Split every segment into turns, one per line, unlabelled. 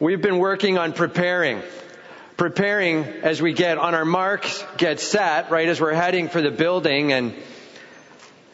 We've been working on preparing. Preparing as we get on our marks, get set, right, as we're heading for the building. And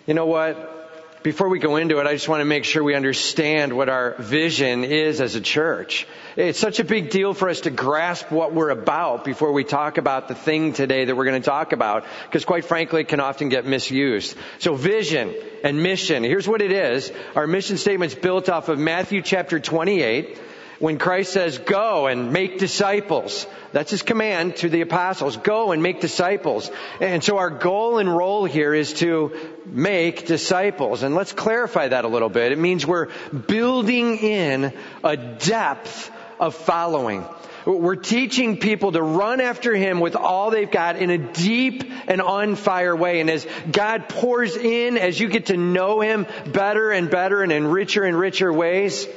you know what? Before we go into it, I just want to make sure we understand what our vision is as a church. It's such a big deal for us to grasp what we're about before we talk about the thing today that we're going to talk about, because quite frankly, it can often get misused. So vision and mission. Here's what it is. Our mission statement's built off of Matthew chapter 28 when Christ says, go and make disciples. That's his command to the apostles. Go and make disciples. And so our goal and role here is to make disciples. And let's clarify that a little bit. It means we're building in a depth of following. We're teaching people to run after Him with all they've got in a deep and on fire way. And as God pours in, as you get to know Him better and better and in richer and richer ways,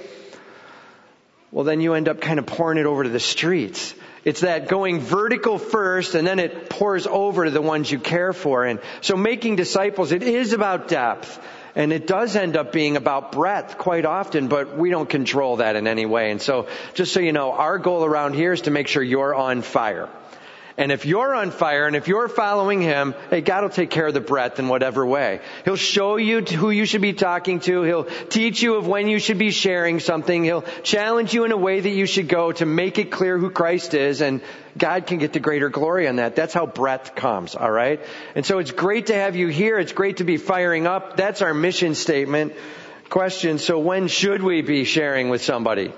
well, then you end up kind of pouring it over to the streets. It's that going vertical first and then it pours over to the ones you care for. And so making disciples, it is about depth. And it does end up being about breadth quite often, but we don't control that in any way. And so just so you know, our goal around here is to make sure you're on fire. And if you're on fire and if you're following Him, hey, God will take care of the breadth in whatever way. He'll show you who you should be talking to. He'll teach you of when you should be sharing something. He'll challenge you in a way that you should go to make it clear who Christ is and God can get the greater glory on that. That's how breadth comes, alright? And so it's great to have you here. It's great to be firing up. That's our mission statement. Question, so when should we be sharing with somebody?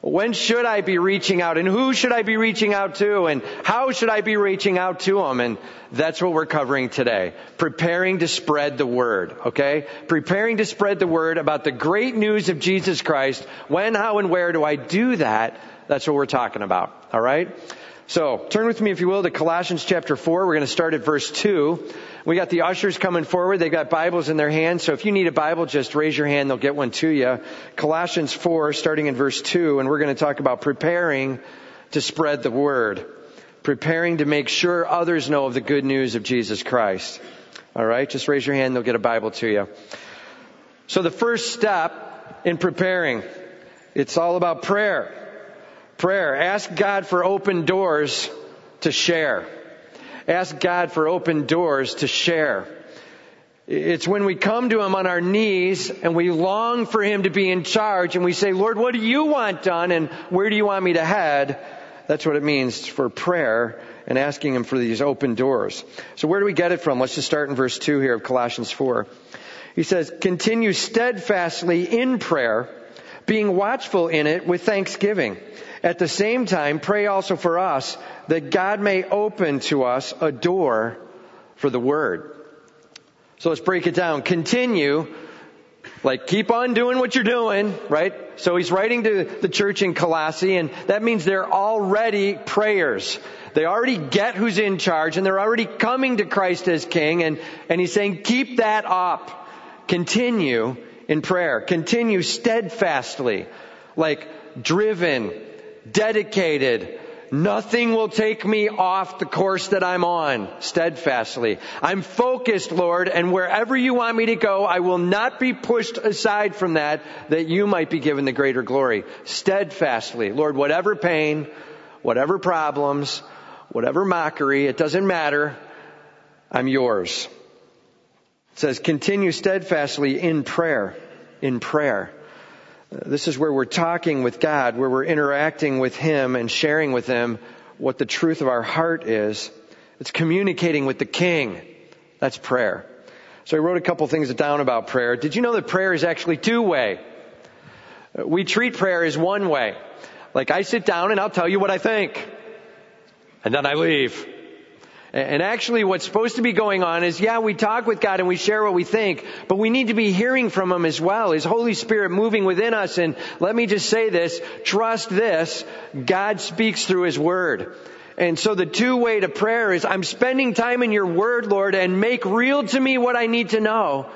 When should I be reaching out? And who should I be reaching out to? And how should I be reaching out to them? And that's what we're covering today. Preparing to spread the word, okay? Preparing to spread the word about the great news of Jesus Christ. When, how, and where do I do that? That's what we're talking about, alright? So, turn with me if you will to Colossians chapter 4. We're going to start at verse 2. We got the ushers coming forward. They've got Bibles in their hands. So if you need a Bible, just raise your hand. They'll get one to you. Colossians 4, starting in verse 2. And we're going to talk about preparing to spread the word. Preparing to make sure others know of the good news of Jesus Christ. All right. Just raise your hand. They'll get a Bible to you. So the first step in preparing, it's all about prayer. Prayer. Ask God for open doors to share. Ask God for open doors to share. It's when we come to Him on our knees and we long for Him to be in charge and we say, Lord, what do you want done and where do you want me to head? That's what it means for prayer and asking Him for these open doors. So where do we get it from? Let's just start in verse 2 here of Colossians 4. He says, continue steadfastly in prayer, being watchful in it with thanksgiving. At the same time, pray also for us that God may open to us a door for the word. So let's break it down. Continue, like keep on doing what you're doing, right? So he's writing to the church in Colossae and that means they're already prayers. They already get who's in charge and they're already coming to Christ as king and, and he's saying keep that up. Continue in prayer. Continue steadfastly, like driven, dedicated, Nothing will take me off the course that I'm on steadfastly. I'm focused, Lord, and wherever you want me to go, I will not be pushed aside from that, that you might be given the greater glory. Steadfastly. Lord, whatever pain, whatever problems, whatever mockery, it doesn't matter. I'm yours. It says, continue steadfastly in prayer, in prayer. This is where we're talking with God, where we're interacting with Him and sharing with Him what the truth of our heart is. It's communicating with the King. That's prayer. So I wrote a couple things down about prayer. Did you know that prayer is actually two way? We treat prayer as one way. Like I sit down and I'll tell you what I think. And then I leave. And actually what's supposed to be going on is, yeah, we talk with God and we share what we think, but we need to be hearing from Him as well. His Holy Spirit moving within us. And let me just say this, trust this, God speaks through His Word. And so the two way to prayer is, I'm spending time in your Word, Lord, and make real to me what I need to know.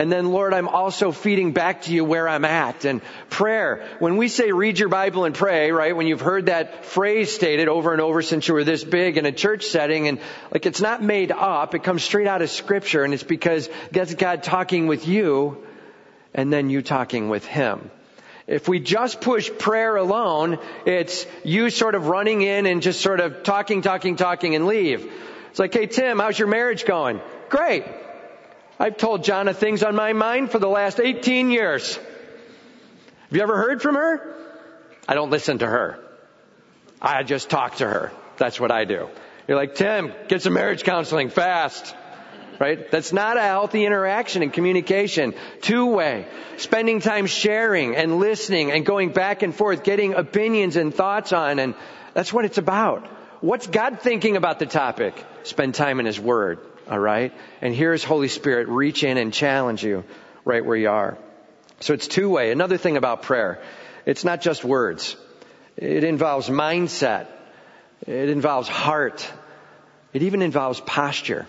And then Lord, I'm also feeding back to you where I'm at. And prayer, when we say read your Bible and pray, right, when you've heard that phrase stated over and over since you were this big in a church setting and like it's not made up, it comes straight out of scripture and it's because that's God talking with you and then you talking with Him. If we just push prayer alone, it's you sort of running in and just sort of talking, talking, talking and leave. It's like, hey Tim, how's your marriage going? Great. I've told Jonna things on my mind for the last 18 years. Have you ever heard from her? I don't listen to her. I just talk to her. That's what I do. You're like, Tim, get some marriage counseling fast. Right? That's not a healthy interaction and communication. Two way. Spending time sharing and listening and going back and forth, getting opinions and thoughts on, and that's what it's about. What's God thinking about the topic? Spend time in His Word. Alright? And here's Holy Spirit reach in and challenge you right where you are. So it's two way. Another thing about prayer. It's not just words. It involves mindset. It involves heart. It even involves posture.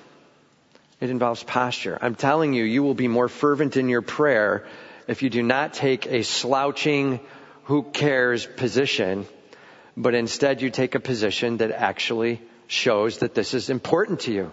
It involves posture. I'm telling you, you will be more fervent in your prayer if you do not take a slouching, who cares position, but instead you take a position that actually shows that this is important to you.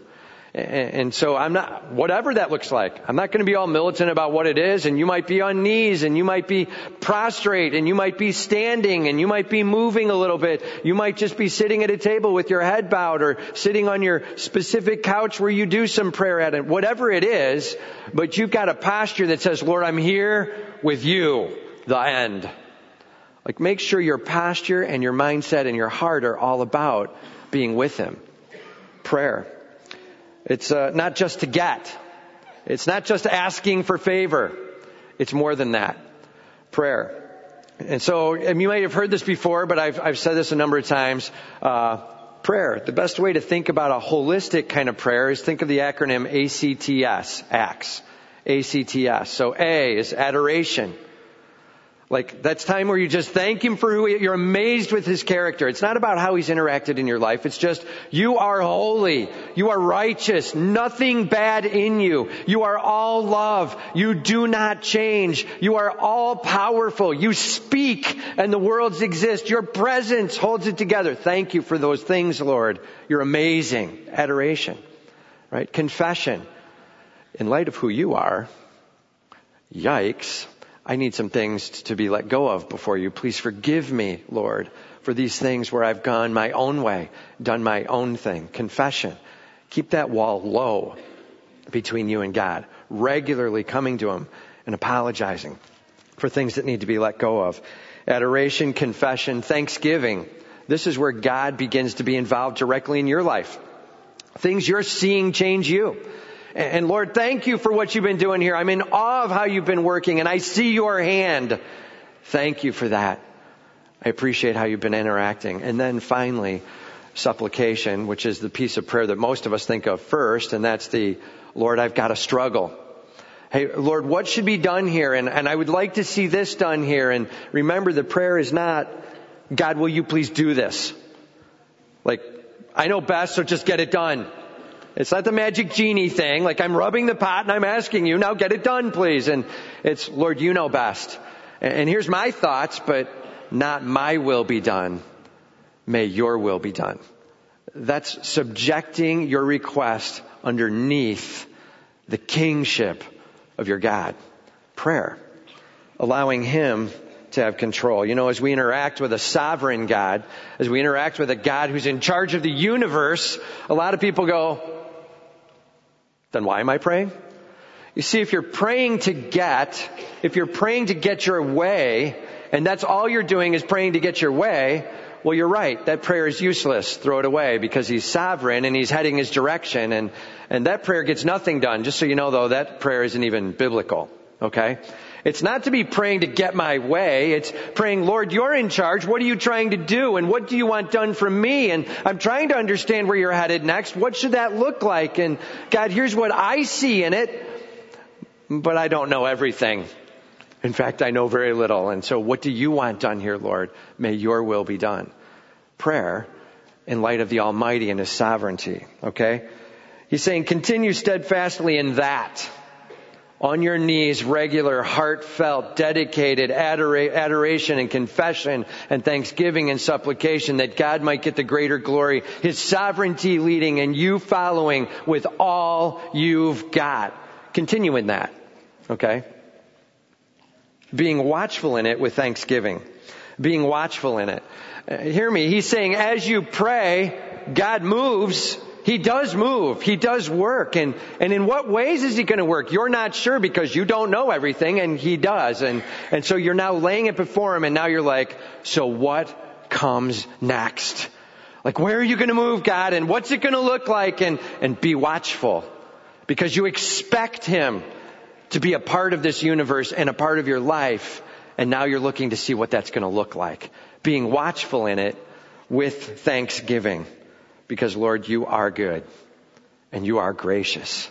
And so I'm not, whatever that looks like, I'm not going to be all militant about what it is, and you might be on knees, and you might be prostrate, and you might be standing, and you might be moving a little bit. You might just be sitting at a table with your head bowed, or sitting on your specific couch where you do some prayer at it, whatever it is, but you've got a posture that says, Lord, I'm here with you, the end. Like make sure your posture and your mindset and your heart are all about being with Him. Prayer. It's uh, not just to get. It's not just asking for favor. It's more than that. Prayer. And so, and you may have heard this before, but I've, I've said this a number of times. Uh, prayer. The best way to think about a holistic kind of prayer is think of the acronym ACTS, ACTS. ACTS. So A is adoration. Like, that's time where you just thank Him for who He, you're amazed with His character. It's not about how He's interacted in your life. It's just, you are holy. You are righteous. Nothing bad in you. You are all love. You do not change. You are all powerful. You speak and the worlds exist. Your presence holds it together. Thank you for those things, Lord. You're amazing. Adoration. Right? Confession. In light of who you are, yikes I need some things to be let go of before you. Please forgive me, Lord, for these things where I've gone my own way, done my own thing. Confession. Keep that wall low between you and God. Regularly coming to Him and apologizing for things that need to be let go of. Adoration, confession, thanksgiving. This is where God begins to be involved directly in your life. Things you're seeing change you. And Lord, thank you for what you've been doing here. I'm in awe of how you've been working and I see your hand. Thank you for that. I appreciate how you've been interacting. And then finally, supplication, which is the piece of prayer that most of us think of first, and that's the, Lord, I've got a struggle. Hey, Lord, what should be done here? And, and I would like to see this done here. And remember, the prayer is not, God, will you please do this? Like, I know best, so just get it done. It's not the magic genie thing, like I'm rubbing the pot and I'm asking you, now get it done please. And it's, Lord, you know best. And here's my thoughts, but not my will be done. May your will be done. That's subjecting your request underneath the kingship of your God. Prayer. Allowing Him to have control. You know, as we interact with a sovereign God, as we interact with a God who's in charge of the universe, a lot of people go, then why am I praying? You see, if you're praying to get, if you're praying to get your way, and that's all you're doing is praying to get your way, well, you're right. That prayer is useless. Throw it away because he's sovereign and he's heading his direction and, and that prayer gets nothing done. Just so you know though, that prayer isn't even biblical. Okay? It's not to be praying to get my way. It's praying, Lord, you're in charge. What are you trying to do? And what do you want done from me? And I'm trying to understand where you're headed next. What should that look like? And God, here's what I see in it, but I don't know everything. In fact, I know very little. And so what do you want done here, Lord? May your will be done. Prayer in light of the Almighty and His sovereignty. Okay? He's saying continue steadfastly in that on your knees, regular, heartfelt, dedicated adoration and confession and thanksgiving and supplication that God might get the greater glory, His sovereignty leading and you following with all you've got. Continue in that. Okay? being watchful in it with thanksgiving. Being watchful in it. Uh, hear me. He's saying as you pray, God moves. He does move. He does work. And, and in what ways is he going to work? You're not sure because you don't know everything and he does. And, and so you're now laying it before him and now you're like, so what comes next? Like, where are you going to move, God? And what's it going to look like? And, and be watchful because you expect him to be a part of this universe and a part of your life. And now you're looking to see what that's going to look like. Being watchful in it with thanksgiving. Because Lord, you are good and you are gracious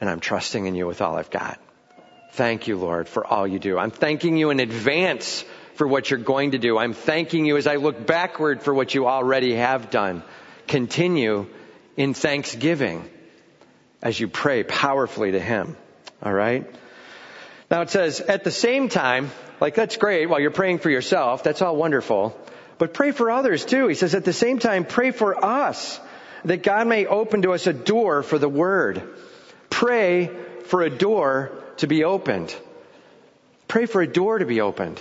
and I'm trusting in you with all I've got. Thank you, Lord, for all you do. I'm thanking you in advance for what you're going to do. I'm thanking you as I look backward for what you already have done. Continue in thanksgiving as you pray powerfully to Him. All right? Now it says, at the same time, like that's great while you're praying for yourself. That's all wonderful. But pray for others too. He says at the same time, pray for us that God may open to us a door for the word. Pray for a door to be opened. Pray for a door to be opened.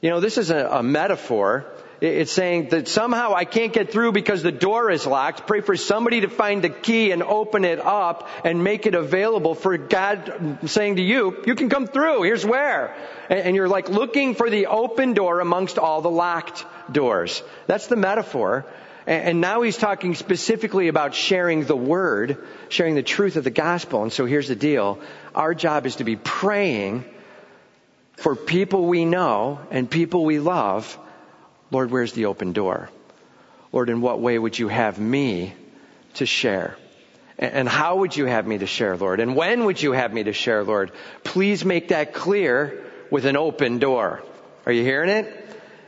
You know, this is a, a metaphor it's saying that somehow I can't get through because the door is locked. Pray for somebody to find the key and open it up and make it available for God saying to you, you can come through. Here's where. And you're like looking for the open door amongst all the locked doors. That's the metaphor. And now he's talking specifically about sharing the word, sharing the truth of the gospel. And so here's the deal. Our job is to be praying for people we know and people we love Lord, where's the open door? Lord, in what way would you have me to share? And how would you have me to share, Lord? And when would you have me to share, Lord? Please make that clear with an open door. Are you hearing it?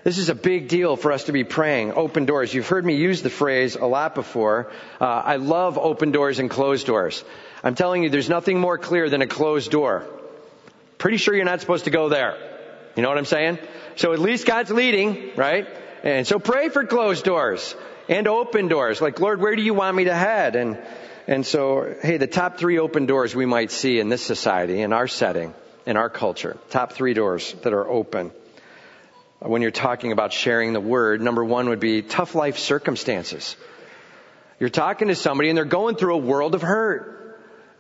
This is a big deal for us to be praying. Open doors. You've heard me use the phrase a lot before. Uh, I love open doors and closed doors. I'm telling you, there's nothing more clear than a closed door. Pretty sure you're not supposed to go there. You know what I'm saying? So at least God's leading, right? And so pray for closed doors and open doors. Like, Lord, where do you want me to head? And, and so, hey, the top three open doors we might see in this society, in our setting, in our culture. Top three doors that are open. When you're talking about sharing the word, number one would be tough life circumstances. You're talking to somebody and they're going through a world of hurt.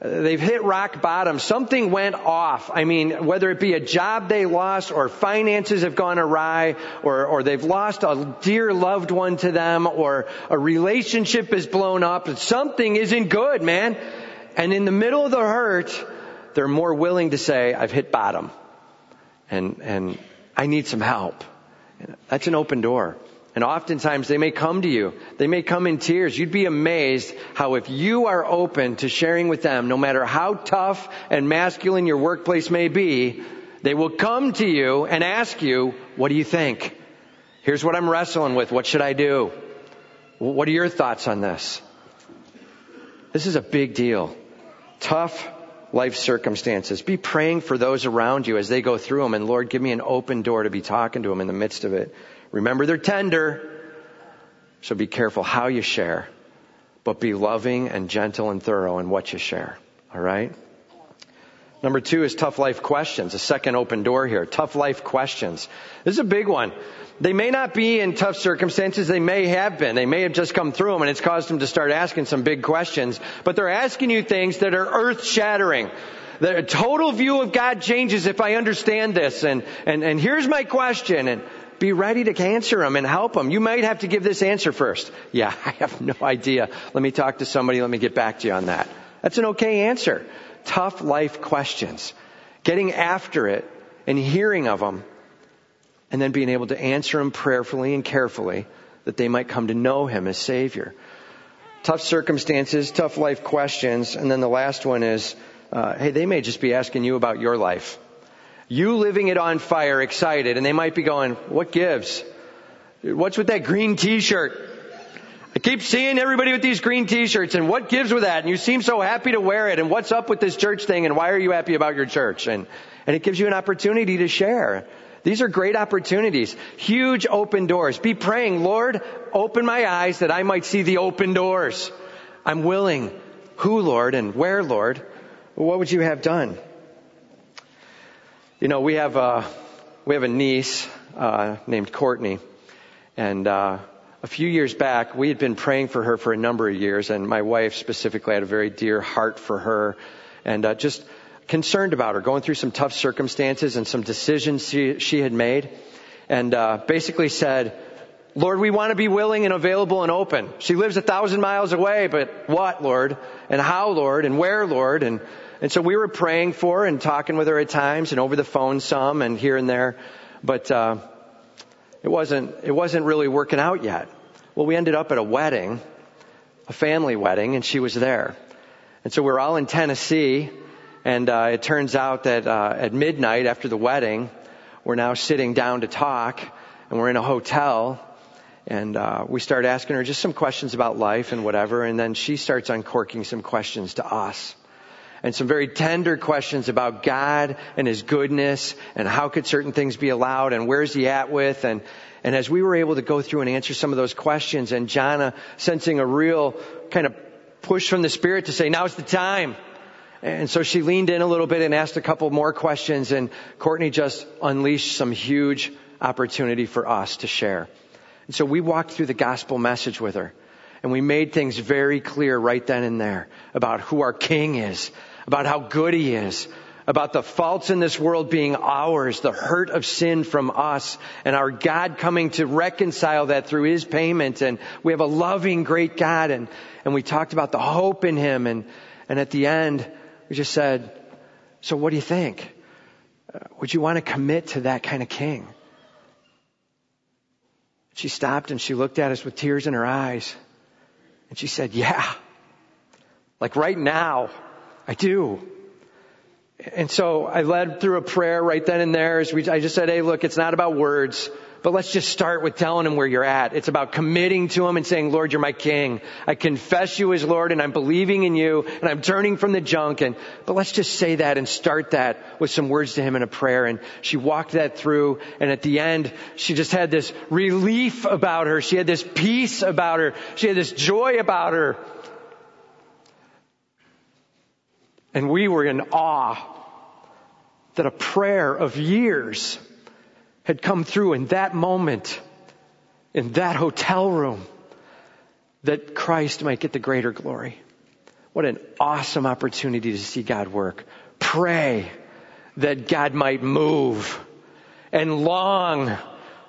They've hit rock bottom. Something went off. I mean, whether it be a job they lost or finances have gone awry or, or they've lost a dear loved one to them or a relationship is blown up. Something isn't good, man. And in the middle of the hurt, they're more willing to say, I've hit bottom and, and I need some help. That's an open door. And oftentimes they may come to you. They may come in tears. You'd be amazed how if you are open to sharing with them, no matter how tough and masculine your workplace may be, they will come to you and ask you, what do you think? Here's what I'm wrestling with. What should I do? What are your thoughts on this? This is a big deal. Tough life circumstances. Be praying for those around you as they go through them. And Lord, give me an open door to be talking to them in the midst of it. Remember they're tender. So be careful how you share, but be loving and gentle and thorough in what you share. All right? Number two is tough life questions. A second open door here. Tough life questions. This is a big one. They may not be in tough circumstances. They may have been. They may have just come through them and it's caused them to start asking some big questions. But they're asking you things that are earth shattering. The total view of God changes if I understand this. And, and, and here's my question. And be ready to answer them and help them. You might have to give this answer first. Yeah, I have no idea. Let me talk to somebody. Let me get back to you on that. That's an okay answer. Tough life questions. Getting after it and hearing of them and then being able to answer them prayerfully and carefully that they might come to know Him as Savior. Tough circumstances, tough life questions, and then the last one is, uh, hey, they may just be asking you about your life. You living it on fire, excited, and they might be going, what gives? What's with that green t-shirt? I keep seeing everybody with these green t-shirts and what gives with that? And you seem so happy to wear it and what's up with this church thing and why are you happy about your church? And, and it gives you an opportunity to share. These are great opportunities. Huge open doors. Be praying, Lord, open my eyes that I might see the open doors. I'm willing. Who, Lord, and where, Lord? What would you have done? You know, we have a, we have a niece uh, named Courtney, and uh, a few years back, we had been praying for her for a number of years, and my wife specifically had a very dear heart for her, and uh, just concerned about her, going through some tough circumstances and some decisions she, she had made, and uh, basically said, Lord, we want to be willing and available and open. She lives a thousand miles away, but what, Lord? And how, Lord? And where, Lord? And, and so we were praying for her and talking with her at times and over the phone some and here and there. But, uh, it wasn't, it wasn't really working out yet. Well, we ended up at a wedding, a family wedding, and she was there. And so we're all in Tennessee, and uh, it turns out that uh, at midnight after the wedding, we're now sitting down to talk, and we're in a hotel, and uh, we start asking her just some questions about life and whatever, and then she starts uncorking some questions to us. And some very tender questions about God and His goodness and how could certain things be allowed and where's He at with and, and as we were able to go through and answer some of those questions and Jana sensing a real kind of push from the Spirit to say, now's the time. And so she leaned in a little bit and asked a couple more questions and Courtney just unleashed some huge opportunity for us to share. And so we walked through the gospel message with her. And we made things very clear right then and there about who our king is, about how good he is, about the faults in this world being ours, the hurt of sin from us, and our God coming to reconcile that through his payment. And we have a loving, great God. And, and we talked about the hope in him. And, and at the end, we just said, so what do you think? Uh, would you want to commit to that kind of king? She stopped and she looked at us with tears in her eyes. And she said, yeah, like right now, I do. And so I led through a prayer right then and there as we, I just said, hey, look, it's not about words. But let's just start with telling him where you're at. It's about committing to him and saying, Lord, you're my king. I confess you as Lord and I'm believing in you and I'm turning from the junk. And, but let's just say that and start that with some words to him in a prayer. And she walked that through. And at the end, she just had this relief about her. She had this peace about her. She had this joy about her. And we were in awe that a prayer of years had come through in that moment, in that hotel room, that Christ might get the greater glory. What an awesome opportunity to see God work. Pray that God might move and long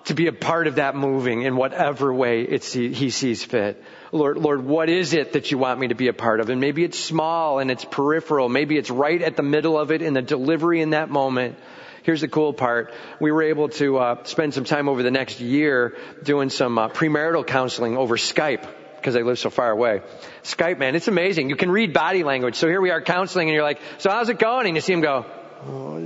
to be a part of that moving in whatever way he sees fit. Lord, Lord, what is it that you want me to be a part of? And maybe it's small and it's peripheral. Maybe it's right at the middle of it in the delivery in that moment. Here's the cool part. We were able to uh, spend some time over the next year doing some uh, premarital counseling over Skype because I live so far away. Skype, man, it's amazing. You can read body language. So here we are counseling and you're like, so how's it going? And you see him go, oh,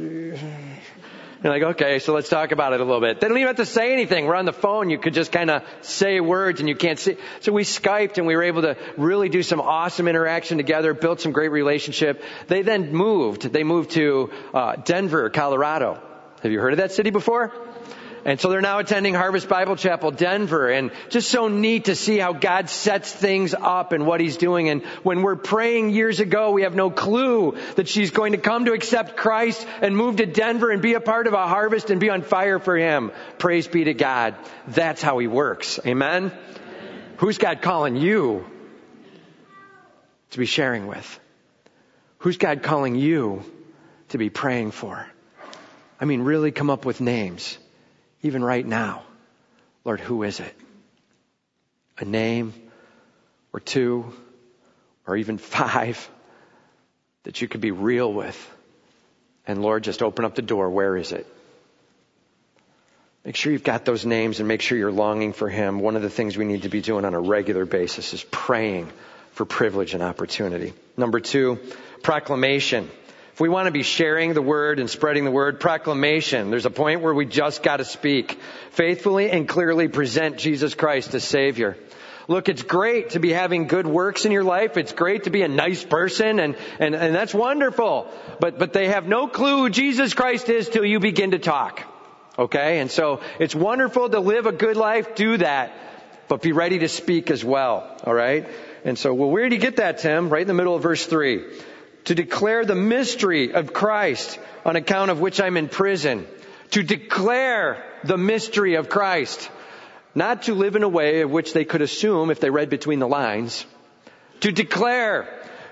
you're like, okay, so let's talk about it a little bit. They don't even have to say anything. We're on the phone. You could just kind of say words and you can't see. So we Skyped and we were able to really do some awesome interaction together, built some great relationship. They then moved. They moved to uh, Denver, Colorado. Have you heard of that city before? And so they're now attending Harvest Bible Chapel Denver and just so neat to see how God sets things up and what He's doing. And when we're praying years ago, we have no clue that she's going to come to accept Christ and move to Denver and be a part of a harvest and be on fire for Him. Praise be to God. That's how He works. Amen? Who's God calling you to be sharing with? Who's God calling you to be praying for? I mean, really come up with names even right now. Lord, who is it? A name or two or even five that you could be real with. And Lord, just open up the door. Where is it? Make sure you've got those names and make sure you're longing for Him. One of the things we need to be doing on a regular basis is praying for privilege and opportunity. Number two, proclamation. If we want to be sharing the word and spreading the word, proclamation, there's a point where we just got to speak. Faithfully and clearly present Jesus Christ as Savior. Look, it's great to be having good works in your life. It's great to be a nice person and, and, and that's wonderful. But, but they have no clue who Jesus Christ is till you begin to talk. Okay? And so it's wonderful to live a good life, do that, but be ready to speak as well. Alright? And so, well, where do you get that, Tim? Right in the middle of verse 3 to declare the mystery of Christ on account of which I'm in prison, to declare the mystery of Christ, not to live in a way of which they could assume if they read between the lines, to declare,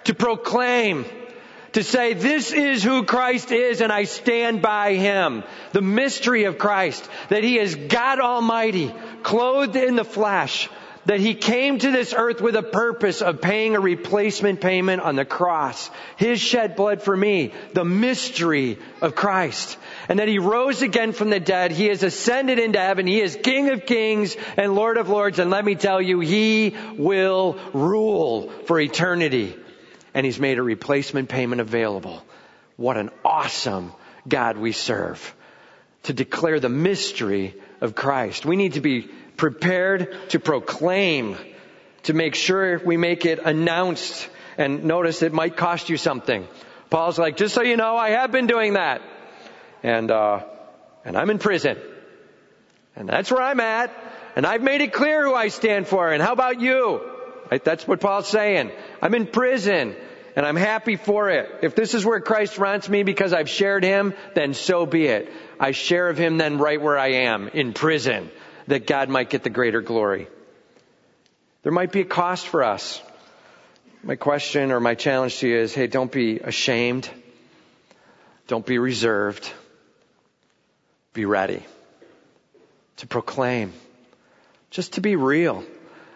to proclaim, to say, this is who Christ is and I stand by Him. The mystery of Christ, that He is God Almighty, clothed in the flesh, that he came to this earth with a purpose of paying a replacement payment on the cross. His shed blood for me, the mystery of Christ. And that he rose again from the dead. He has ascended into heaven. He is King of kings and Lord of lords. And let me tell you, he will rule for eternity. And he's made a replacement payment available. What an awesome God we serve. To declare the mystery of Christ. We need to be prepared to proclaim, to make sure we make it announced. And notice it might cost you something. Paul's like, just so you know, I have been doing that. And, uh, and I'm in prison. And that's where I'm at. And I've made it clear who I stand for. And how about you? Right? That's what Paul's saying. I'm in prison and I'm happy for it. If this is where Christ wants me because I've shared Him, then so be it. I share of Him then right where I am, in prison that God might get the greater glory. There might be a cost for us. My question or my challenge to you is, hey, don't be ashamed. Don't be reserved. Be ready to proclaim. Just to be real.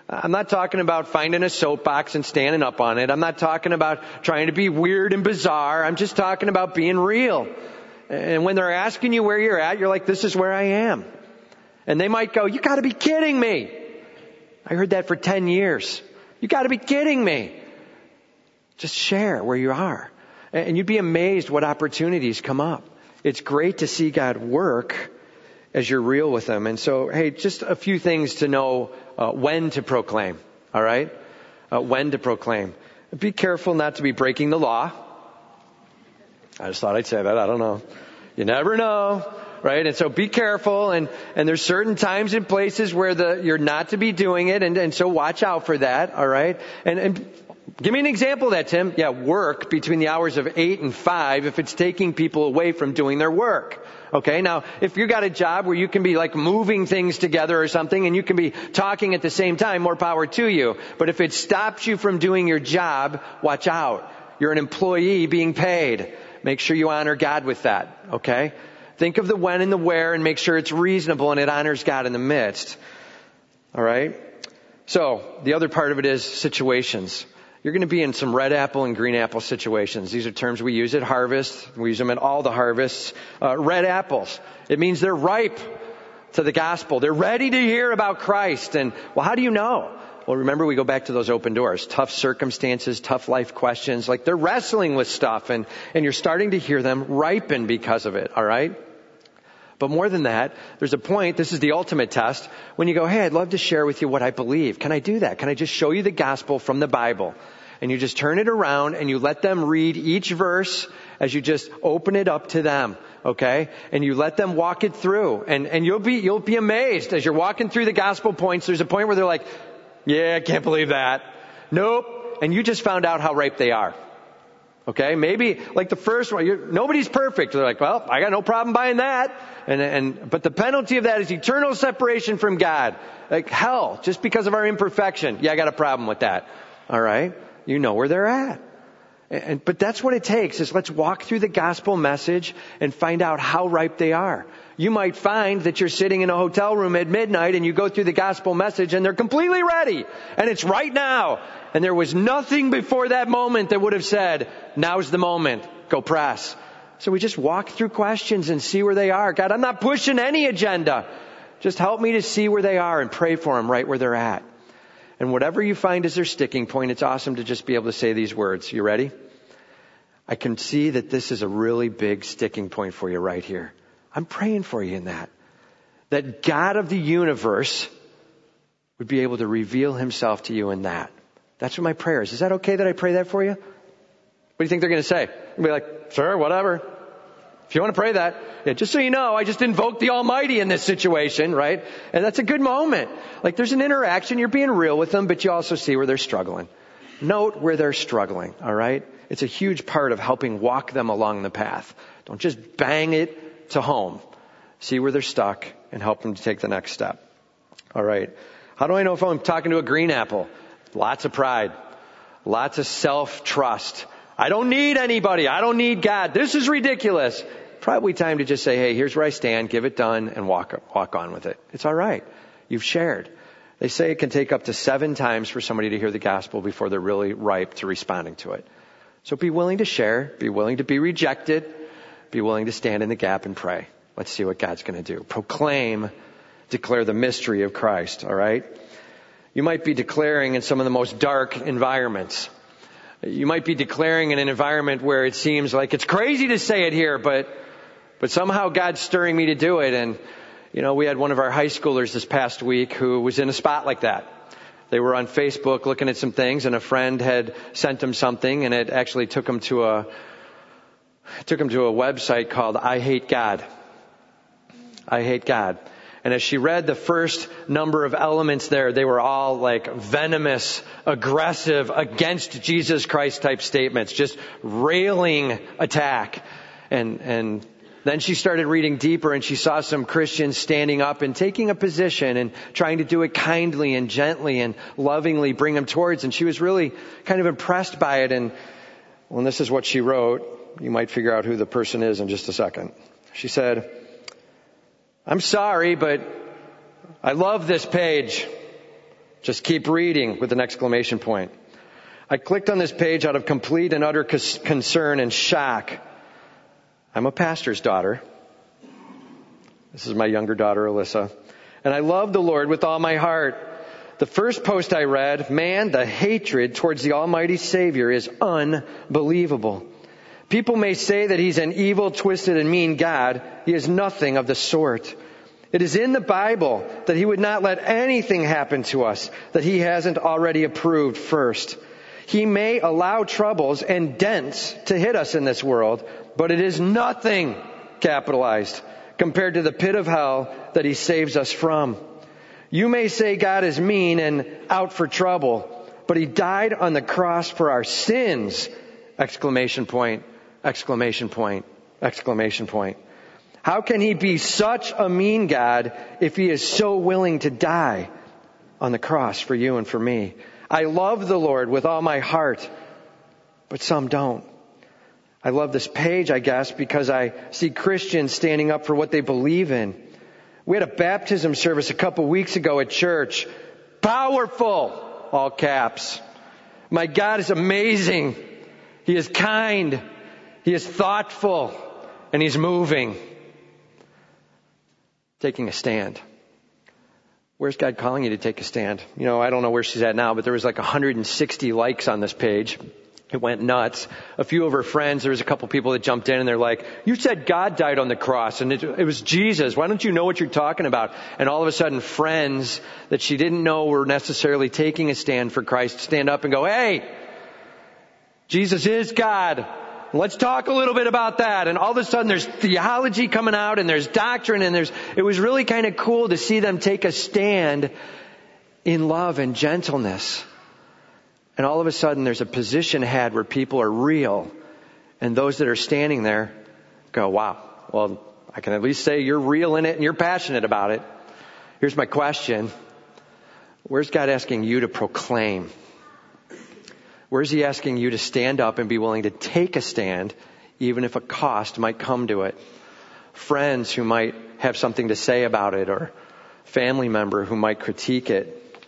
I'm not talking about finding a soapbox and standing up on it. I'm not talking about trying to be weird and bizarre. I'm just talking about being real. And when they're asking you where you're at, you're like, this is where I am. And they might go, you gotta be kidding me. I heard that for 10 years. You gotta be kidding me. Just share where you are. And you'd be amazed what opportunities come up. It's great to see God work as you're real with Him. And so, hey, just a few things to know uh, when to proclaim. All right? Uh, when to proclaim. Be careful not to be breaking the law. I just thought I'd say that. I don't know. You never know right? And so be careful and, and there's certain times and places where the, you're not to be doing it and, and so watch out for that, alright? And, and give me an example of that, Tim. Yeah, work between the hours of 8 and 5 if it's taking people away from doing their work. Okay, now if you got a job where you can be like moving things together or something and you can be talking at the same time, more power to you. But if it stops you from doing your job, watch out. You're an employee being paid. Make sure you honor God with that. Okay? Think of the when and the where and make sure it's reasonable and it honors God in the midst. Alright? So, the other part of it is situations. You're going to be in some red apple and green apple situations. These are terms we use at harvest. We use them at all the harvests. Uh, red apples. It means they're ripe to the gospel. They're ready to hear about Christ. And, well, how do you know? Well, remember we go back to those open doors. Tough circumstances, tough life questions. Like they're wrestling with stuff and, and you're starting to hear them ripen because of it. All right? But more than that, there's a point, this is the ultimate test, when you go, hey, I'd love to share with you what I believe. Can I do that? Can I just show you the gospel from the Bible? And you just turn it around and you let them read each verse as you just open it up to them. Okay? And you let them walk it through. And, and you'll be, you'll be amazed as you're walking through the gospel points. There's a point where they're like, yeah, I can't believe that. Nope. And you just found out how ripe they are. Okay, maybe like the first one, nobody's perfect. They're like, well, I got no problem buying that. And, and, but the penalty of that is eternal separation from God. Like hell, just because of our imperfection. Yeah, I got a problem with that. Alright? You know where they're at. And, but that's what it takes is let's walk through the gospel message and find out how ripe they are. You might find that you're sitting in a hotel room at midnight and you go through the gospel message and they're completely ready. And it's right now. And there was nothing before that moment that would have said, now's the moment. Go press. So we just walk through questions and see where they are. God, I'm not pushing any agenda. Just help me to see where they are and pray for them right where they're at. And whatever you find is their sticking point, it's awesome to just be able to say these words. You ready? I can see that this is a really big sticking point for you right here. I'm praying for you in that. That God of the universe would be able to reveal himself to you in that. That's what my prayer is. Is that okay that I pray that for you? What do you think they're going to say? They'll be like, sure, whatever. If you want to pray that, yeah, just so you know, I just invoked the Almighty in this situation, right? And that's a good moment. Like there's an interaction, you're being real with them, but you also see where they're struggling. Note where they're struggling, alright? It's a huge part of helping walk them along the path. Don't just bang it to home. see where they're stuck, and help them to take the next step. All right. How do I know if I'm talking to a green apple? Lots of pride. Lots of self-trust. I don't need anybody. I don't need God. This is ridiculous. Probably time to just say, hey, here's where I stand, give it done, and walk, walk on with it. It's alright. You've shared. They say it can take up to seven times for somebody to hear the gospel before they're really ripe to responding to it. So be willing to share, be willing to be rejected, be willing to stand in the gap and pray. Let's see what God's going to do. Proclaim, declare the mystery of Christ, alright? You might be declaring in some of the most dark environments. You might be declaring in an environment where it seems like it's crazy to say it here, but, but somehow God's stirring me to do it. And, you know, we had one of our high schoolers this past week who was in a spot like that. They were on Facebook looking at some things and a friend had sent them something and it actually took them to a, took them to a website called I Hate God. I Hate God. And as she read the first number of elements there, they were all like venomous, aggressive, against Jesus Christ type statements, just railing attack. And, and then she started reading deeper and she saw some Christians standing up and taking a position and trying to do it kindly and gently and lovingly bring them towards. And she was really kind of impressed by it. And when this is what she wrote, you might figure out who the person is in just a second. She said, I'm sorry, but I love this page. Just keep reading with an exclamation point. I clicked on this page out of complete and utter concern and shock. I'm a pastor's daughter. This is my younger daughter, Alyssa. And I love the Lord with all my heart. The first post I read, man, the hatred towards the Almighty Savior is unbelievable. People may say that he's an evil, twisted, and mean God. He is nothing of the sort. It is in the Bible that he would not let anything happen to us that he hasn't already approved first. He may allow troubles and dents to hit us in this world, but it is nothing capitalized compared to the pit of hell that he saves us from. You may say God is mean and out for trouble, but he died on the cross for our sins! Exclamation point Exclamation point. Exclamation point. How can he be such a mean God if he is so willing to die on the cross for you and for me? I love the Lord with all my heart, but some don't. I love this page, I guess, because I see Christians standing up for what they believe in. We had a baptism service a couple weeks ago at church. Powerful! All caps. My God is amazing. He is kind. He is thoughtful and he's moving. Taking a stand. Where's God calling you to take a stand? You know, I don't know where she's at now, but there was like 160 likes on this page. It went nuts. A few of her friends, there was a couple people that jumped in and they're like, you said God died on the cross and it, it, was Jesus. Why don't you know what you're talking about? And all of a sudden friends that she didn't know were necessarily taking a stand for Christ stand up and go, hey, Jesus is God. Let's talk a little bit about that. And all of a sudden there's theology coming out and there's doctrine and there's, it was really kind of cool to see them take a stand in love and gentleness. And all of a sudden there's a position had where people are real and those that are standing there go, wow, well, I can at least say you're real in it and you're passionate about it. Here's my question. Where's God asking you to proclaim? Where's he asking you to stand up and be willing to take a stand, even if a cost might come to it? Friends who might have something to say about it, or family member who might critique it.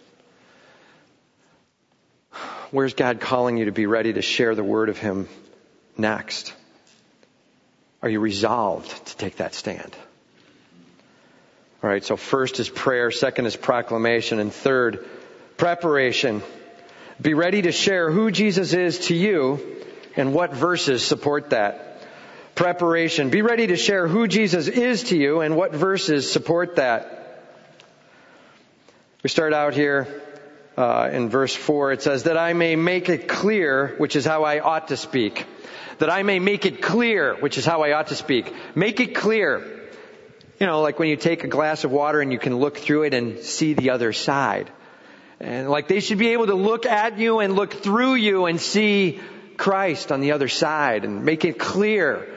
Where's God calling you to be ready to share the word of Him next? Are you resolved to take that stand? All right, so first is prayer, second is proclamation, and third, preparation. Be ready to share who Jesus is to you and what verses support that. Preparation. Be ready to share who Jesus is to you and what verses support that. We start out here uh, in verse 4. It says, That I may make it clear, which is how I ought to speak. That I may make it clear, which is how I ought to speak. Make it clear. You know, like when you take a glass of water and you can look through it and see the other side. And like they should be able to look at you and look through you and see Christ on the other side and make it clear.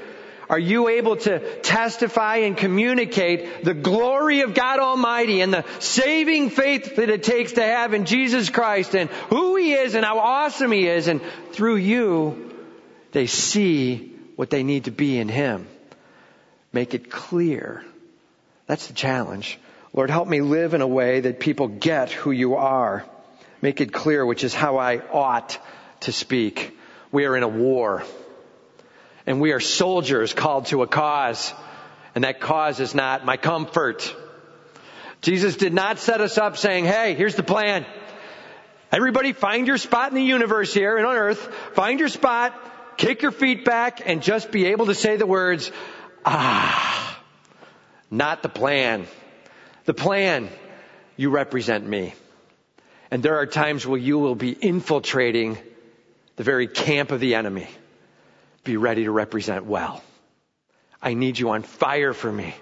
Are you able to testify and communicate the glory of God Almighty and the saving faith that it takes to have in Jesus Christ and who He is and how awesome He is and through you, they see what they need to be in Him. Make it clear. That's the challenge. Lord, help me live in a way that people get who you are. Make it clear, which is how I ought to speak. We are in a war. And we are soldiers called to a cause. And that cause is not my comfort. Jesus did not set us up saying, hey, here's the plan. Everybody find your spot in the universe here and on earth. Find your spot, kick your feet back, and just be able to say the words, ah. Not the plan. The plan, you represent me. And there are times where you will be infiltrating the very camp of the enemy. Be ready to represent well. I need you on fire for me.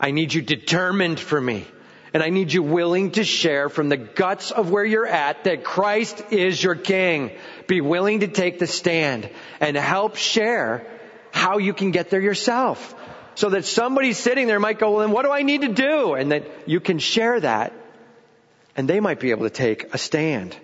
I need you determined for me. And I need you willing to share from the guts of where you're at that Christ is your King. Be willing to take the stand and help share how you can get there yourself. So that somebody sitting there might go, well then what do I need to do? And that you can share that and they might be able to take a stand.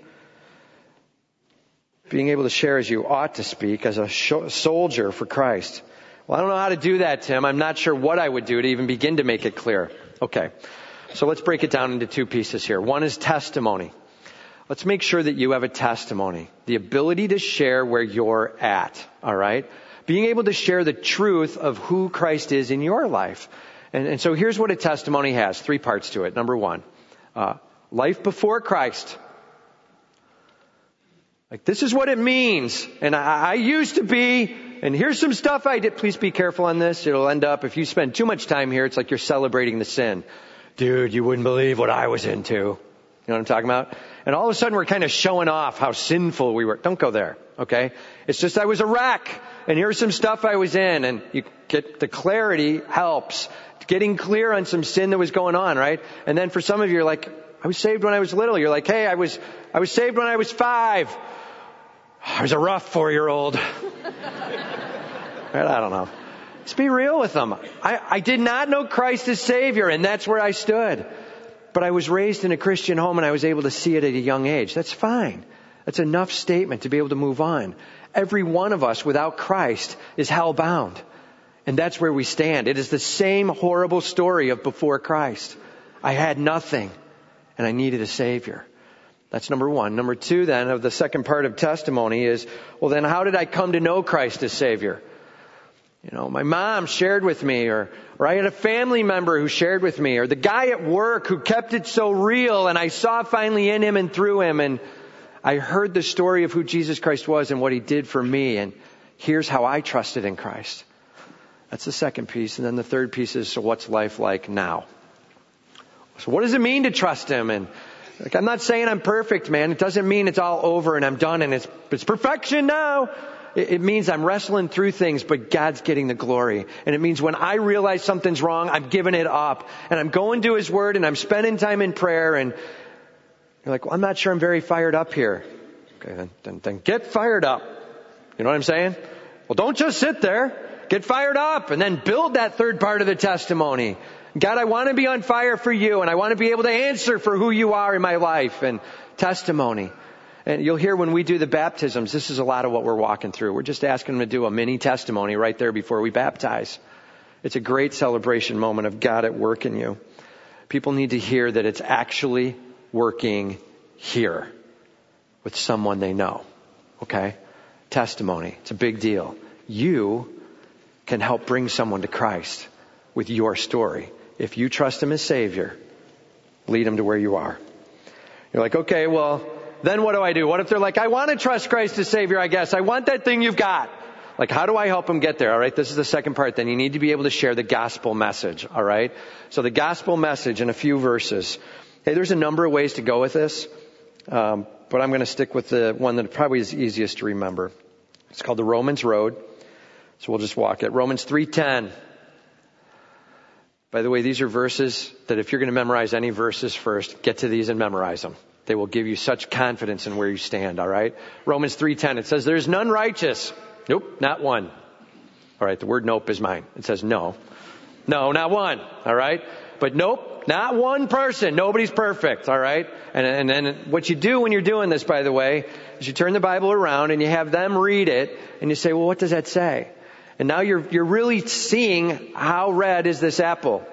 Being able to share as you ought to speak as a soldier for Christ. Well, I don't know how to do that, Tim. I'm not sure what I would do to even begin to make it clear. Okay. So let's break it down into two pieces here. One is testimony. Let's make sure that you have a testimony. The ability to share where you're at. Alright? Being able to share the truth of who Christ is in your life. And, and so here's what a testimony has. Three parts to it. Number one. Uh, life before Christ. Like, this is what it means. And I, I, used to be, and here's some stuff I did. Please be careful on this. It'll end up, if you spend too much time here, it's like you're celebrating the sin. Dude, you wouldn't believe what I was into. You know what I'm talking about? And all of a sudden we're kind of showing off how sinful we were. Don't go there, okay? It's just I was a wreck, and here's some stuff I was in, and you get the clarity helps. Getting clear on some sin that was going on, right? And then for some of you, you're like, I was saved when I was little. You're like, hey, I was, I was saved when I was five. I was a rough four year old. I don't know. Let's be real with them. I, I did not know Christ as Savior, and that's where I stood. But I was raised in a Christian home and I was able to see it at a young age. That's fine. That's enough statement to be able to move on. Every one of us without Christ is hell bound. And that's where we stand. It is the same horrible story of before Christ. I had nothing and I needed a Savior. That's number one. Number two then of the second part of testimony is, well then how did I come to know Christ as Savior? You know, my mom shared with me, or, or I had a family member who shared with me, or the guy at work who kept it so real and I saw finally in him and through him and I heard the story of who Jesus Christ was and what he did for me and here's how I trusted in Christ. That's the second piece. And then the third piece is, so what's life like now? So what does it mean to trust Him? And like, I'm not saying I'm perfect, man. It doesn't mean it's all over and I'm done and it's, it's perfection now. It, means I'm wrestling through things, but God's getting the glory. And it means when I realize something's wrong, I'm giving it up. And I'm going to His Word and I'm spending time in prayer and you're like, well, I'm not sure I'm very fired up here. Okay, then, then, then get fired up. You know what I'm saying? Well, don't just sit there. Get fired up and then build that third part of the testimony. God, I want to be on fire for you and I want to be able to answer for who you are in my life and testimony. And you'll hear when we do the baptisms, this is a lot of what we're walking through. We're just asking them to do a mini testimony right there before we baptize. It's a great celebration moment of God at work in you. People need to hear that it's actually working here with someone they know. Okay? Testimony. It's a big deal. You can help bring someone to Christ with your story if you trust Him as Savior, lead them to where you are. You're like, okay, well, then what do I do? What if they're like, I want to trust Christ as Savior, I guess. I want that thing you've got. Like, how do I help them get there? All right, this is the second part. Then you need to be able to share the gospel message. All right, so the gospel message in a few verses. Hey, there's a number of ways to go with this, um, but I'm going to stick with the one that probably is easiest to remember. It's called the Romans Road. So we'll just walk it. Romans 3:10. By the way, these are verses that if you're going to memorize any verses first, get to these and memorize them. They will give you such confidence in where you stand, all right? Romans 3:10 it says there's none righteous. Nope, not one. All right, the word nope is mine. It says no. No, not one. All right? But nope, not one person. Nobody's perfect. All right? And, and then what you do when you're doing this, by the way, is you turn the Bible around and you have them read it and you say, well, what does that say? And now you're, you're really seeing how red is this apple.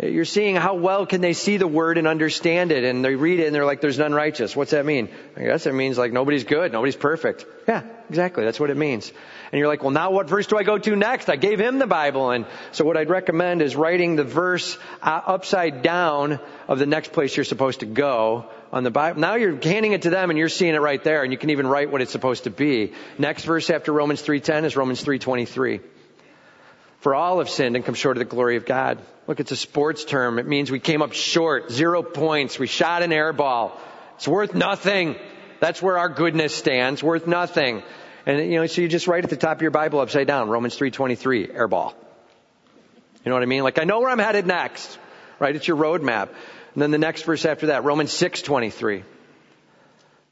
You're seeing how well can they see the word and understand it and they read it and they're like, there's none righteous. What's that mean? I guess it means like nobody's good, nobody's perfect. Yeah, exactly. That's what it means. And you're like, well now what verse do I go to next? I gave him the Bible. And so what I'd recommend is writing the verse uh, upside down of the next place you're supposed to go on the Bible. Now you're handing it to them and you're seeing it right there and you can even write what it's supposed to be. Next verse after Romans 3.10 is Romans 3.23. For all have sinned and come short of the glory of God. Look, it's a sports term. It means we came up short, zero points. We shot an air ball. It's worth nothing. That's where our goodness stands, worth nothing. And you know, so you just write at the top of your Bible upside down, Romans 3:23, air ball. You know what I mean? Like I know where I'm headed next. Right? It's your roadmap. And then the next verse after that, Romans 6:23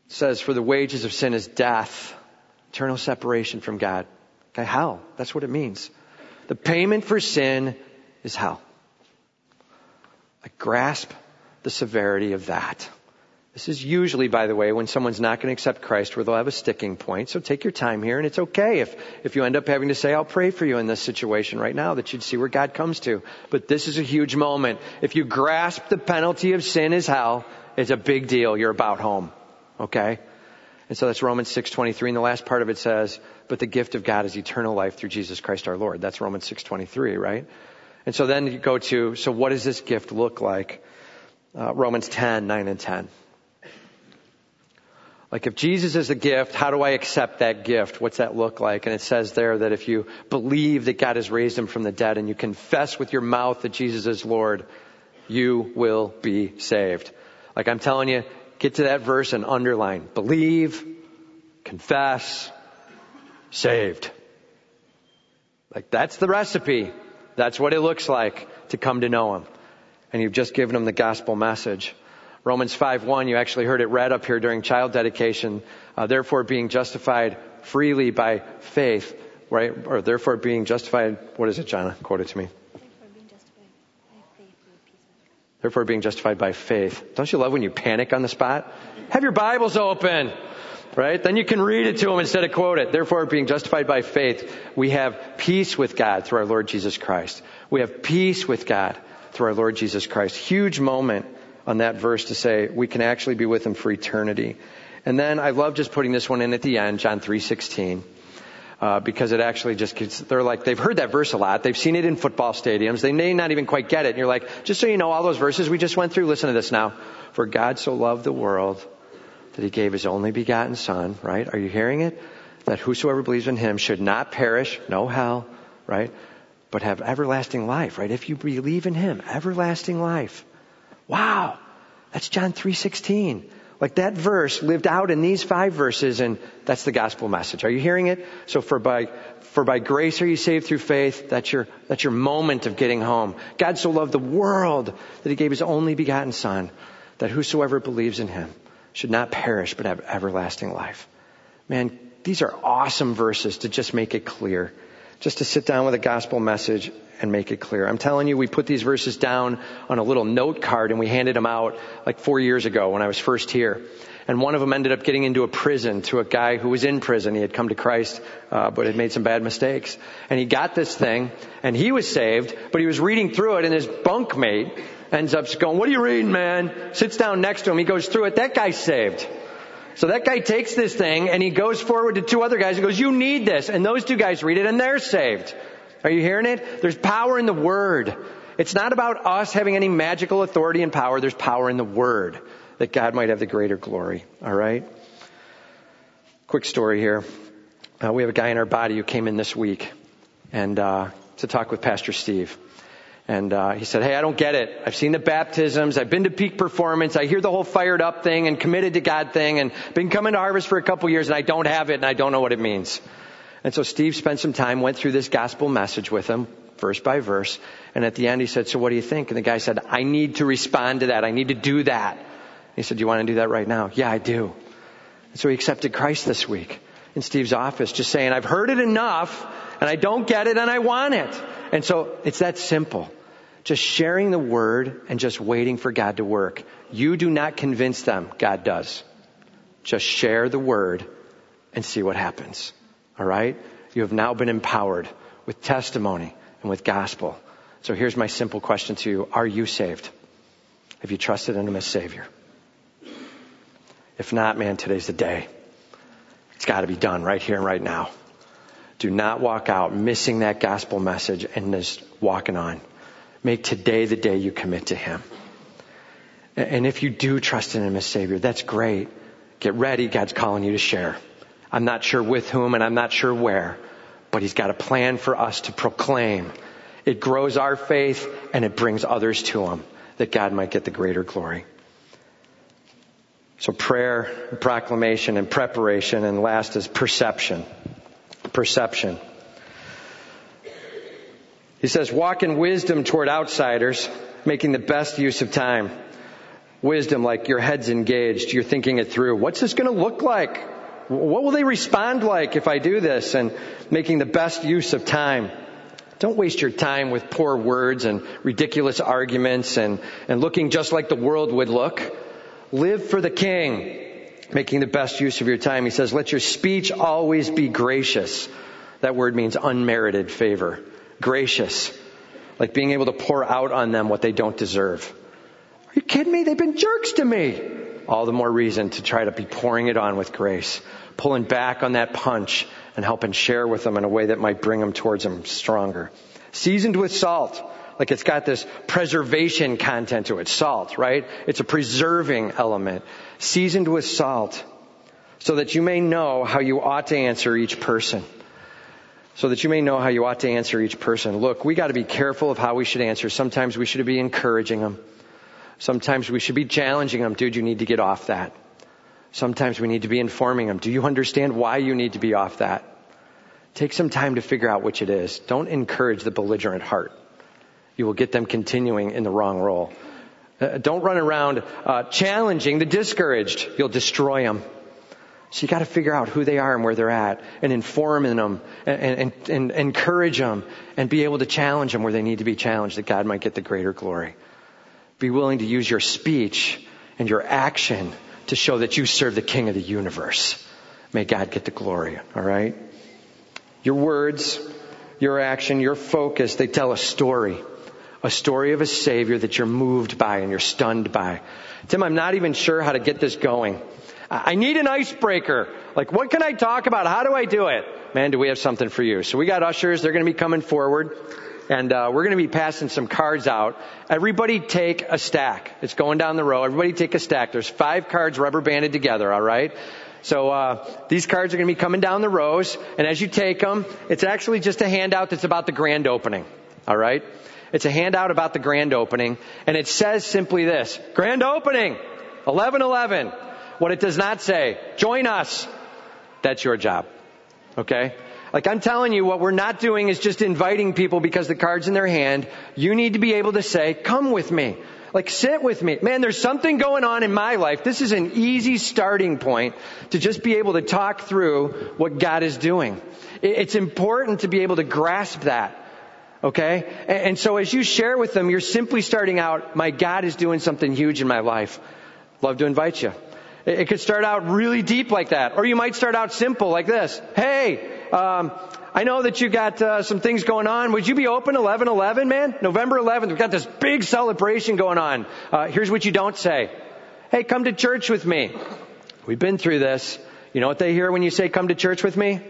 says, "For the wages of sin is death, eternal separation from God." Okay, hell. That's what it means. The payment for sin is hell. I grasp the severity of that. This is usually, by the way, when someone's not going to accept Christ where they'll have a sticking point. So take your time here and it's okay if, if you end up having to say, I'll pray for you in this situation right now that you'd see where God comes to. But this is a huge moment. If you grasp the penalty of sin is hell, it's a big deal. You're about home. Okay? And so that's Romans 6:23 and the last part of it says, "But the gift of God is eternal life through Jesus Christ our Lord." That's Romans 6:23, right? And so then you go to, so what does this gift look like? Uh, Romans 10, 9 and 10. Like if Jesus is a gift, how do I accept that gift? What's that look like? And it says there that if you believe that God has raised him from the dead and you confess with your mouth that Jesus is Lord, you will be saved. Like I'm telling you, get to that verse and underline. Believe, confess, saved. Like that's the recipe. That's what it looks like to come to know Him. And you've just given Him the gospel message. Romans 5:1, you actually heard it read up here during child dedication. Uh, therefore, being justified freely by faith, right? Or therefore being justified. What is it, Jana? Quote it to me. Therefore, being justified by faith. Don't you love when you panic on the spot? Have your Bibles open, right? Then you can read it to them instead of quote it. Therefore, being justified by faith, we have peace with God through our Lord Jesus Christ. We have peace with God through our Lord Jesus Christ. Huge moment on that verse to say we can actually be with Him for eternity. And then I love just putting this one in at the end, John 3:16 uh, because it actually just gets, they're like, they've heard that verse a lot. They've seen it in football stadiums. They may not even quite get it. And you're like, just so you know, all those verses we just went through, listen to this now. For God so loved the world that he gave his only begotten son, right? Are you hearing it? That whosoever believes in him should not perish, no hell, right? But have everlasting life, right? If you believe in him, everlasting life. Wow. That's John 3:16. Like that verse lived out in these five verses and that's the gospel message. Are you hearing it? So for by, for by grace are you saved through faith. That's your, that's your moment of getting home. God so loved the world that he gave his only begotten son that whosoever believes in him should not perish but have everlasting life. Man, these are awesome verses to just make it clear. Just to sit down with a gospel message and make it clear. I'm telling you, we put these verses down on a little note card and we handed them out like four years ago when I was first here. And one of them ended up getting into a prison to a guy who was in prison. He had come to Christ, uh, but had made some bad mistakes. And he got this thing, and he was saved, but he was reading through it, and his bunkmate ends up going, "What are you reading, man?" Sits down next to him. He goes through it. That guy's saved. So that guy takes this thing and he goes forward to two other guys and goes, "You need this," and those two guys read it, and they're saved. Are you hearing it? There's power in the Word. It's not about us having any magical authority and power. There's power in the Word that God might have the greater glory. All right? Quick story here. Uh, we have a guy in our body who came in this week and uh, to talk with Pastor Steve. And uh, he said, Hey, I don't get it. I've seen the baptisms. I've been to peak performance. I hear the whole fired up thing and committed to God thing and been coming to harvest for a couple years and I don't have it and I don't know what it means. And so Steve spent some time, went through this gospel message with him, verse by verse. And at the end he said, so what do you think? And the guy said, I need to respond to that. I need to do that. He said, do you want to do that right now? Yeah, I do. And so he accepted Christ this week in Steve's office, just saying, I've heard it enough and I don't get it and I want it. And so it's that simple. Just sharing the word and just waiting for God to work. You do not convince them, God does. Just share the word and see what happens. All right? You have now been empowered with testimony and with gospel. So here's my simple question to you. Are you saved? Have you trusted in Him as Savior? If not, man, today's the day. It's got to be done right here and right now. Do not walk out missing that gospel message and just walking on. Make today the day you commit to Him. And if you do trust in Him as Savior, that's great. Get ready. God's calling you to share. I'm not sure with whom and I'm not sure where, but He's got a plan for us to proclaim. It grows our faith and it brings others to Him that God might get the greater glory. So prayer, proclamation, and preparation, and last is perception. Perception. He says, walk in wisdom toward outsiders, making the best use of time. Wisdom, like your head's engaged, you're thinking it through. What's this going to look like? What will they respond like if I do this? And making the best use of time. Don't waste your time with poor words and ridiculous arguments and, and looking just like the world would look. Live for the king, making the best use of your time. He says, let your speech always be gracious. That word means unmerited favor. Gracious. Like being able to pour out on them what they don't deserve. Are you kidding me? They've been jerks to me. All the more reason to try to be pouring it on with grace. Pulling back on that punch and helping share with them in a way that might bring them towards them stronger. Seasoned with salt like it's got this preservation content to it. Salt, right? It's a preserving element. Seasoned with salt. So that you may know how you ought to answer each person. So that you may know how you ought to answer each person. Look, we gotta be careful of how we should answer. Sometimes we should be encouraging them. Sometimes we should be challenging them. Dude, you need to get off that. Sometimes we need to be informing them. Do you understand why you need to be off that? Take some time to figure out which it is. Don't encourage the belligerent heart you will get them continuing in the wrong role. Uh, don't run around uh, challenging the discouraged. You'll destroy them. So you got to figure out who they are and where they're at, and inform them, and, and, and encourage them, and be able to challenge them where they need to be challenged, that God might get the greater glory. Be willing to use your speech and your action to show that you serve the King of the universe. May God get the glory. All right. Your words, your action, your focus, they tell a story a story of a Savior that you're moved by and you're stunned by. Tim, I'm not even sure how to get this going. I need an icebreaker. Like, what can I talk about? How do I do it? Man, do we have something for you. So we got ushers. They're going to be coming forward. And uh, we're going to be passing some cards out. Everybody take a stack. It's going down the row. Everybody take a stack. There's five cards rubber banded together, all right? So uh, these cards are going to be coming down the rows, and as you take them, it's actually just a handout that's about the grand opening. All right. It's a handout about the grand opening, and it says simply this, grand opening, 1111. What it does not say, join us. That's your job. Okay? Like I'm telling you, what we're not doing is just inviting people because the card's in their hand. You need to be able to say, come with me. Like sit with me. Man, there's something going on in my life. This is an easy starting point to just be able to talk through what God is doing. It's important to be able to grasp that. Okay? And so as you share with them, you're simply starting out, my God is doing something huge in my life. Love to invite you. It could start out really deep like that, or you might start out simple like this. Hey, um, I know that you got uh, some things going on. Would you be open 11 11, man? November 11th, we've got this big celebration going on. Uh, here's what you don't say. Hey, come to church with me. We've been through this. You know what they hear when you say come to church with me?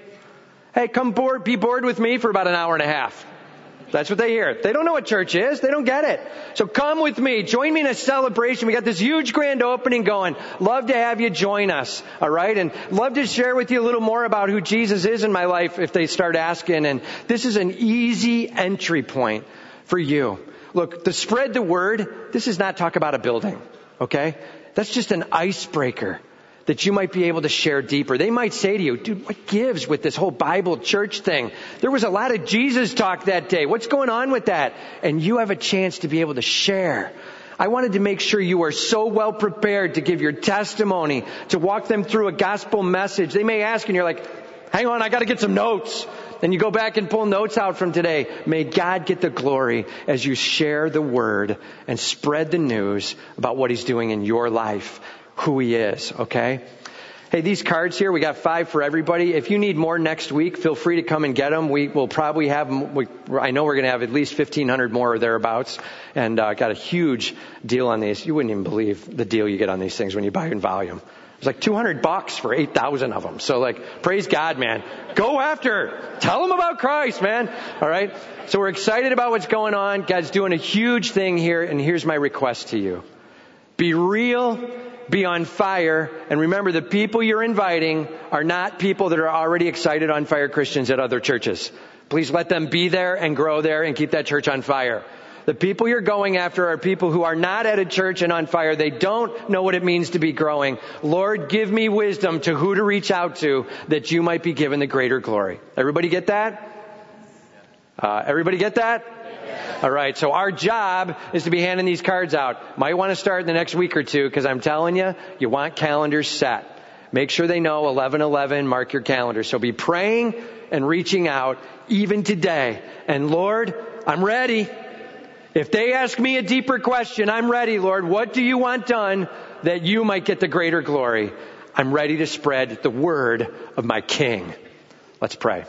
Hey, come board, be bored with me for about an hour and a half. That's what they hear. They don't know what church is. They don't get it. So come with me. Join me in a celebration. We got this huge grand opening going. Love to have you join us. All right. And love to share with you a little more about who Jesus is in my life if they start asking. And this is an easy entry point for you. Look, to spread the word, this is not talk about a building. Okay. That's just an icebreaker that you might be able to share deeper. They might say to you, dude, what gives with this whole Bible church thing? There was a lot of Jesus talk that day. What's going on with that? And you have a chance to be able to share. I wanted to make sure you are so well prepared to give your testimony, to walk them through a gospel message. They may ask and you're like, hang on, I gotta get some notes. and you go back and pull notes out from today, may God get the glory as you share the word and spread the news about what he's doing in your life, who he is, okay? Hey, these cards here, we got five for everybody. If you need more next week, feel free to come and get them. We will probably have. We, I know we're going to have at least 1,500 more or thereabouts. And uh, got a huge deal on these. You wouldn't even believe the deal you get on these things when you buy in volume. It's like 200 bucks for 8,000 of them. So like, praise God, man. Go after. Tell them about Christ, man. All right. So we're excited about what's going on. God's doing a huge thing here. And here's my request to you. Be real be on fire. And remember, the people you're inviting are not people that are already excited on fire Christians at other churches. Please let them be there and grow there and keep that church on fire. The people you're going after are people who are not at a church and on fire. They don't know what it means to be growing. Lord, give me wisdom to who to reach out to that you might be given the greater glory. Everybody get that? Uh, everybody get that? All right. So our job is to be handing these cards out. Might want to start in the next week or two because I'm telling you, you want calendars set. Make sure they know 1111, mark your calendar. So be praying and reaching out even today. And Lord, I'm ready. If they ask me a deeper question, I'm ready, Lord. What do you want done that you might get the greater glory? I'm ready to spread the word of my King. Let's pray.